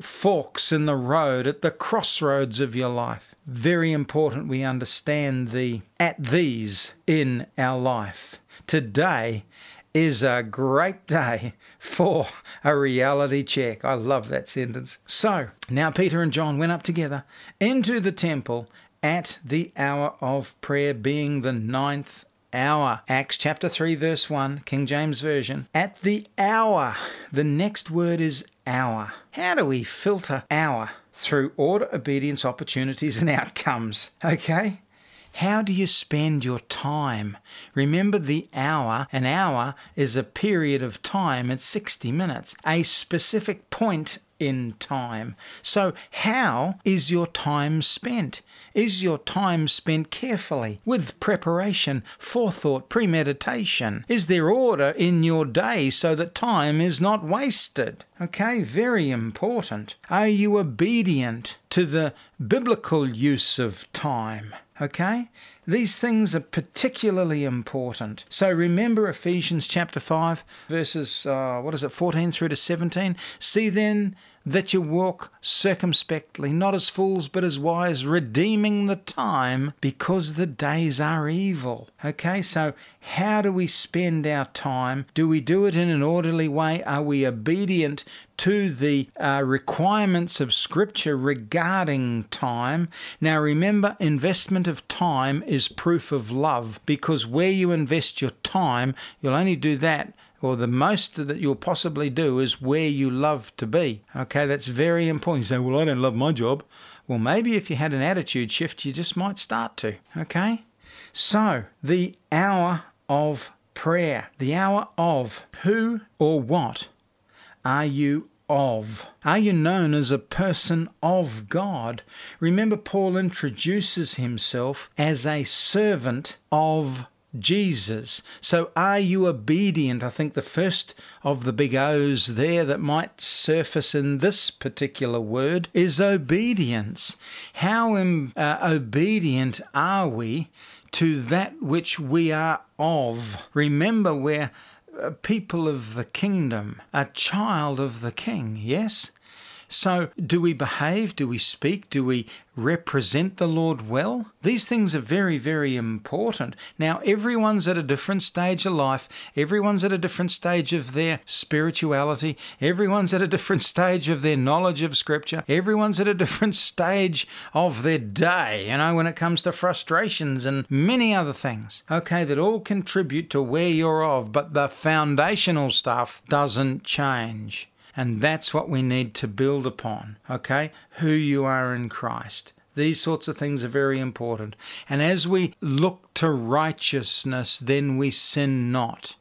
forks in the road, at the crossroads of your life. Very important we understand the at these in our life. Today is a great day for a reality check. I love that sentence. So now Peter and John went up together into the temple at the hour of prayer, being the ninth hour. Acts chapter 3, verse 1, King James Version. At the hour. The next word is hour. How do we filter hour? Through order, obedience, opportunities, and outcomes. Okay? How do you spend your time? Remember the hour. An hour is a period of time, it's 60 minutes, a specific point in time. So, how is your time spent? Is your time spent carefully, with preparation, forethought, premeditation? Is there order in your day so that time is not wasted? Okay, very important. Are you obedient to the biblical use of time? Okay? These things are particularly important. So remember Ephesians chapter 5, verses, uh, what is it, 14 through to 17? See then that you walk circumspectly, not as fools, but as wise, redeeming the time because the days are evil. Okay, so how do we spend our time? Do we do it in an orderly way? Are we obedient to the uh, requirements of Scripture regarding time? Now, remember, investment of time is proof of love because where you invest your time, you'll only do that or the most that you'll possibly do is where you love to be. Okay, that's very important. You say, Well, I don't love my job. Well, maybe if you had an attitude shift, you just might start to. Okay? So, the hour of prayer, the hour of who or what are you of? Are you known as a person of God? Remember, Paul introduces himself as a servant of Jesus. So are you obedient? I think the first of the big O's there that might surface in this particular word is obedience. How um, uh, obedient are we to that which we are of? Remember, we're people of the kingdom, a child of the king, yes? So, do we behave? Do we speak? Do we represent the Lord well? These things are very, very important. Now, everyone's at a different stage of life, everyone's at a different stage of their spirituality, everyone's at a different stage of their knowledge of Scripture, everyone's at a different stage of their day, you know, when it comes to frustrations and many other things, okay, that all contribute to where you're of, but the foundational stuff doesn't change. And that's what we need to build upon, okay? Who you are in Christ. These sorts of things are very important. And as we look to righteousness, then we sin not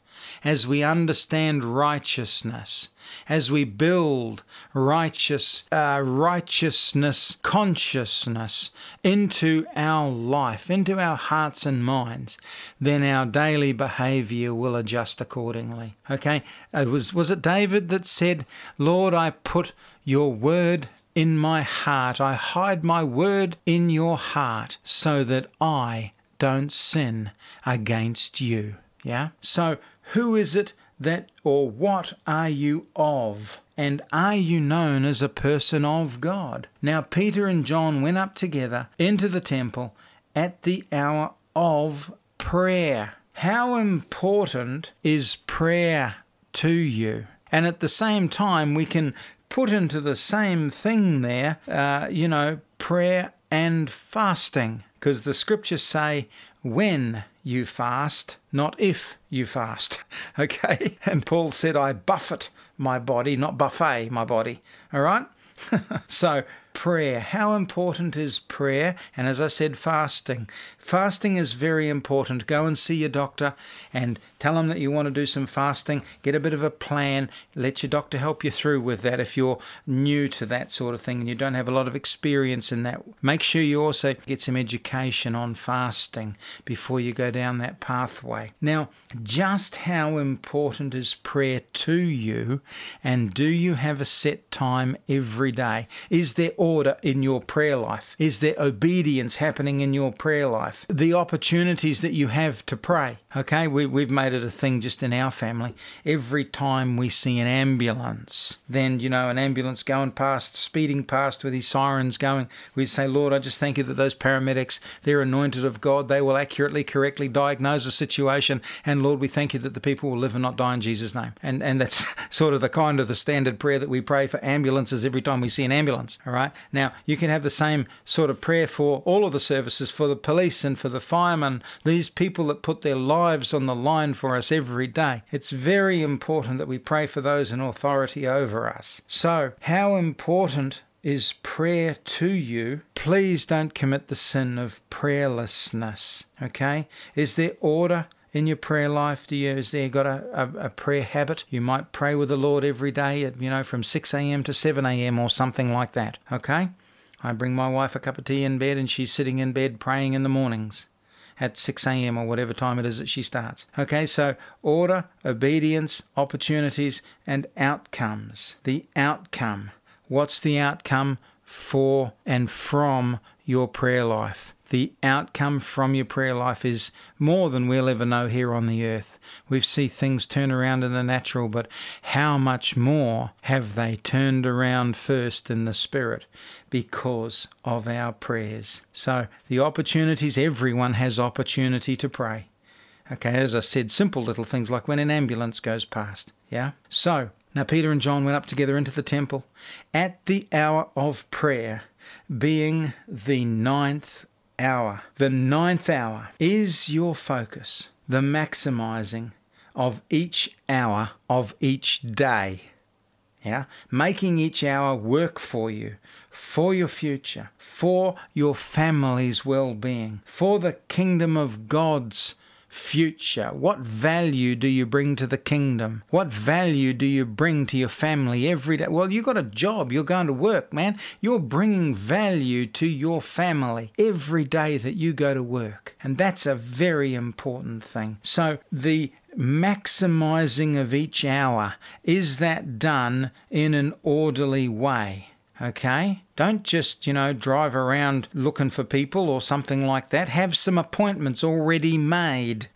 as we understand righteousness, as we build righteous uh, righteousness consciousness into our life, into our hearts and minds, then our daily behavior will adjust accordingly. Okay, it was was it David that said, "Lord, I put your word in my heart. I hide my word in your heart so that I don't sin against you." Yeah? So who is it that, or what are you of? And are you known as a person of God? Now, Peter and John went up together into the temple at the hour of prayer. How important is prayer to you? And at the same time, we can put into the same thing there, uh, you know, prayer and fasting, because the scriptures say, when you fast, not if you fast. Okay? And Paul said, I buffet my body, not buffet my body. All right? so prayer. How important is prayer? And as I said, fasting. Fasting is very important. Go and see your doctor and tell them that you want to do some fasting. Get a bit of a plan. Let your doctor help you through with that if you're new to that sort of thing and you don't have a lot of experience in that. Make sure you also get some education on fasting before you go down that pathway. Now, just how important is prayer to you? And do you have a set time every day? Is there order in your prayer life? Is there obedience happening in your prayer life? The opportunities that you have to pray. Okay, we, we've made it a thing just in our family. Every time we see an ambulance, then, you know, an ambulance going past, speeding past with his sirens going, we say, Lord, I just thank you that those paramedics, they're anointed of God. They will accurately, correctly diagnose a situation. And Lord, we thank you that the people will live and not die in Jesus' name. And, and that's sort of the kind of the standard prayer that we pray for ambulances every time we see an ambulance. All right. Now, you can have the same sort of prayer for all of the services, for the police and for the firemen, these people that put their lives on the line for us every day. It's very important that we pray for those in authority over us. So, how important is prayer to you, please don't commit the sin of prayerlessness. Okay? Is there order? In your prayer life? Do you is there got a, a, a, prayer habit? You might pray with the Lord every day at you know from six a.m. to seven a.m. or something like that. Okay, I bring my wife a cup of tea in bed, and she's sitting in bed praying in the mornings at 6 a.m. or whatever time it is that she starts. Okay, so order, obedience, opportunities, and outcomes. The outcome. What's the outcome for and from your prayer life? The outcome from your prayer life is more than we'll ever know here on the earth. We see things turn around in the natural, but how much more have they turned around first in the spirit because of our prayers? So, the opportunities, everyone has opportunity to pray. Okay, as I said, simple little things like when an ambulance goes past. Yeah? So, now Peter and John went up together into the temple at the hour of prayer, being the ninth hour. The ninth hour is your focus, the maximizing of each hour of each day. Yeah, making each hour work for you, for your future, for your family's well being, for the kingdom of God's future? What value do you bring to the kingdom? What value do you bring to your family every day? Well, you got a job, you're going to work, man. You're bringing value to your family every day that you go to work. And that's a very important thing. So, the maximizing of each hour, is that done in an orderly way? Okay? Don't just, you know, drive around looking for people or something like that. Have some appointments already made.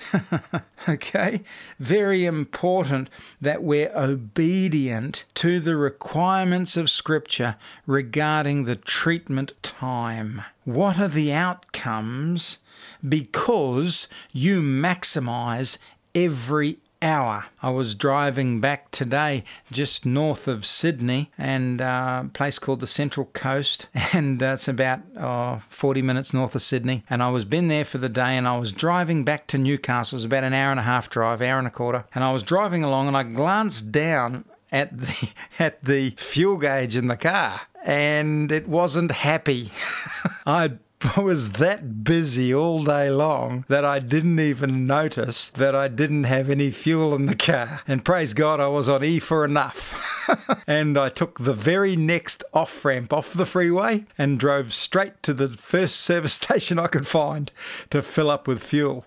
okay? Very important that we're obedient to the requirements of Scripture regarding the treatment time. What are the outcomes because you maximize every hour. I was driving back today just north of Sydney and uh, a place called the Central Coast, and uh, it's about oh, 40 minutes north of Sydney. And I was been there for the day, and I was driving back to Newcastle. It was about an hour and a half drive, hour and a quarter. And I was driving along, and I glanced down at the at the fuel gauge in the car, and it wasn't happy. I'd I was that busy all day long that I didn't even notice that I didn't have any fuel in the car. And praise God, I was on E for enough. and I took the very next off ramp off the freeway and drove straight to the first service station I could find to fill up with fuel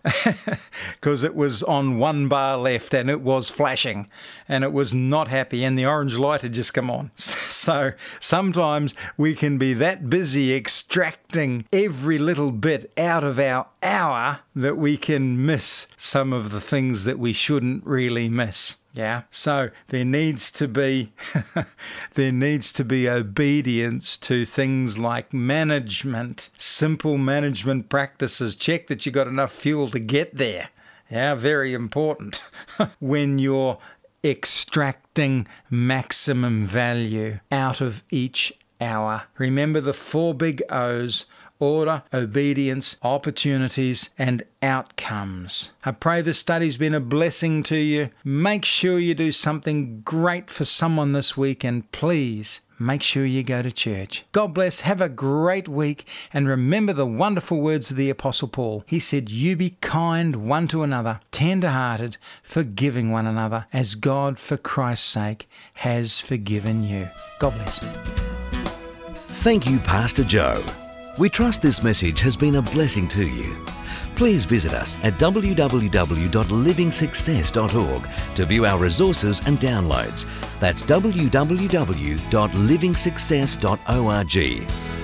because it was on one bar left and it was flashing and it was not happy and the orange light had just come on. So sometimes we can be that busy extracting every little bit out of our hour that we can miss some of the things that we shouldn't really miss. Yeah. So there needs to be there needs to be obedience to things like management, simple management practices. Check that you got enough fuel to get there. Yeah, very important. when you're extracting maximum value out of each hour. Remember the four big O's order, obedience, opportunities, and outcomes. I pray this study's been a blessing to you. Make sure you do something great for someone this week, and please make sure you go to church. God bless, have a great week, and remember the wonderful words of the Apostle Paul. He said, You be kind one to another, tender hearted, forgiving one another, as God, for Christ's sake, has forgiven you. God bless. Thank you, Pastor Joe. We trust this message has been a blessing to you. Please visit us at www.livingsuccess.org to view our resources and downloads. That's www.livingsuccess.org.